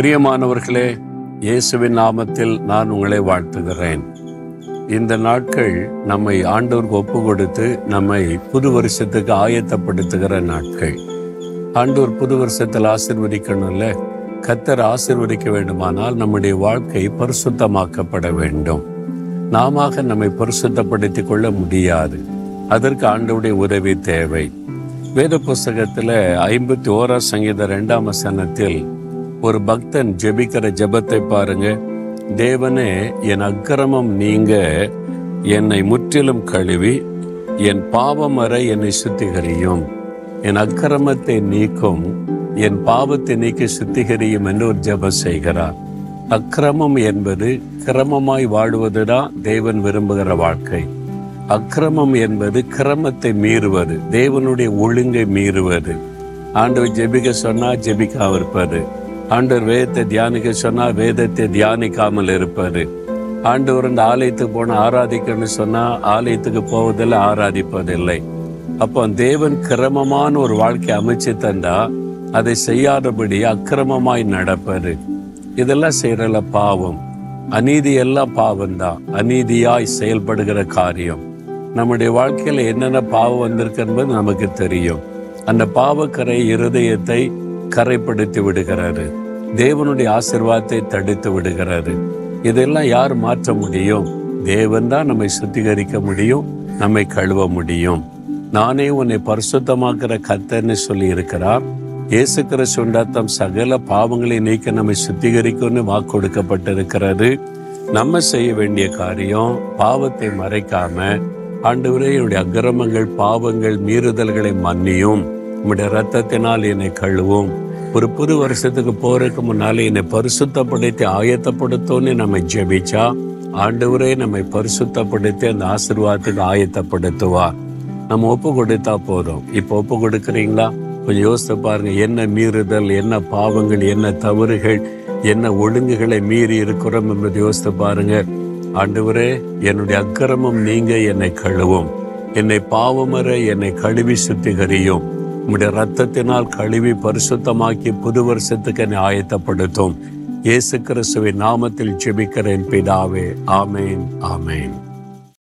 பிரியமானவர்களே இயேசுவின் நாமத்தில் நான் உங்களை வாழ்த்துகிறேன். இந்த நாட்கள் நம்மை ஆண்டோருக்கு ஒப்பு கொடுத்து நம்மை புது வருஷத்துக்கு ஆயத்தப்படுத்துகிற நாட்கள். ஆண்டோர் புது வருஷத்தில் ஆசிர்வதிக்கணும்ல? கத்தர் ஆசிர்வதிக்க வேண்டுமானால் நம்முடைய வாழ்க்கை பரிசுத்தமாக்கப்பட வேண்டும். நாம நம்மை பரிசுத்தப்படுத்திக் கொள்ள முடியாது. அதற்கு ஆண்டவுடைய உதவி தேவை. வேத புஸ்தகத்தில் ஐம்பத்தி ஓரா சங்கீத ரெண்டாம் வசனத்தில் ஒரு பக்தன் ஜெபிக்கிற ஜெபத்தை பாருங்க. தேவனே என் அக்கிரமம் நீங்க என்னை முற்றிலும் கழுவி என் பாவம் வர என்னை சுத்திகரியும். என் அக்கிரமத்தை நீக்கும் என் பாவத்தை நீக்கி சுத்திகரியும் என்று ஒரு ஜெபம் செய்கிறார். அக்கிரமம் என்பது கிரமமாய் வாழ்வதுதான் தேவன் விரும்புகிற வாழ்க்கை. அக்கிரமம் என்பது கிரமத்தை மீறுவது தேவனுடைய ஒழுங்கை மீறுவது. ஆண்டவர் ஜெபிக்க சொன்னா ஜெபிக்காவிருப்பது ஆண்டவர் வேதத்தை தியானிக்க சொன்னா வேதத்தை தியானிக்காமல் இருப்பார் ஆண்டவர் இந்த ஆலயத்துக்கு போன ஆராதிக்கணும்னு சொன்னா ஆலயத்துக்கு போவதில்லை ஆராதிப்பதில்லை. அப்போ தேவன் கிரமமான ஒரு வாழ்க்கை அமைச்சு தந்தா அதை செய்யாதபடி அக்கிரமமாய் நடப்பார் இதெல்லாம் செய்யறல பாவம். அநீதி எல்லாம் பாவம்தான் அநீதியாய் செயல்படுகிற காரியம். நம்முடைய வாழ்க்கையில என்னென்ன பாவம் வந்திருக்கு என்பது நமக்கு தெரியும். அந்த பாவக்கரை இருதயத்தை கரைப்படுத்தி விடுகிறாரு. தேவனுடைய ஆசிர்வாதத்தை தடுத்து விடுகிறாரு. இதெல்லாம் யார் மாற்ற முடியும்? தேவன் தான் நம்மை சுத்திகரிக்க முடியும் நம்மை கழுவ முடியும். நானே உன்னை பரிசுத்தமாக்குற கத்தன்னு சொல்லி இருக்கிறார். இயேசு கிறிஸ்துவின் சகல பாவங்களை நீக்க நம்மை சுத்திகரிக்கும்னு வாக்கு கொடுக்கப்பட்டிருக்கிறது நம்ம செய்ய வேண்டிய காரியம் பாவத்தை மறைக்காம ஆண்டவரே என்னுடைய அக்கிரமங்கள் பாவங்கள் மீறுதல்களை மன்னியும். உம்முடைய ரத்தத்தினால் என்னை கழுவும். ஒரு புது வருஷத்துக்கு போறதுக்கு முன்னாலே என்னை பரிசுத்தப்படுத்தி ஆயத்தப்படுத்தோன்னு நம்ம ஜெபிச்சா ஆண்டவரே நம்மை பரிசுத்தப்படுத்தி அந்த ஆசிர்வாதத்துக்கு ஆயத்தப்படுத்துவார் நம்ம ஒப்பு கொடுத்தா போதும். இப்போ ஒப்பு கொடுக்குறீங்களா? கொஞ்சம் யோசித்து பாருங்க என்ன மீறுதல் என்ன பாவங்கள் என்ன தவறுகள் என்ன ஒழுங்குகளை மீறி இருக்கிறோம் என்பதை யோசித்து பாருங்க. ஆண்டவரே என்னுடைய அக்கிரமம் நீங்க என்னை கழுவும். என்னை பாவமர என்னை கழுவி சுத்திகரியும். உம்முடைய ரத்தத்தினால் கழுவி பரிசுத்தமாக்கி புது வருஷத்துக்கு என்னை ஆயத்தப்படுத்தும். இயேசு கிறிஸ்துவின் நாமத்தில் ஜெபிக்கிறேன் பிதாவே. ஆமேன் ஆமேன்.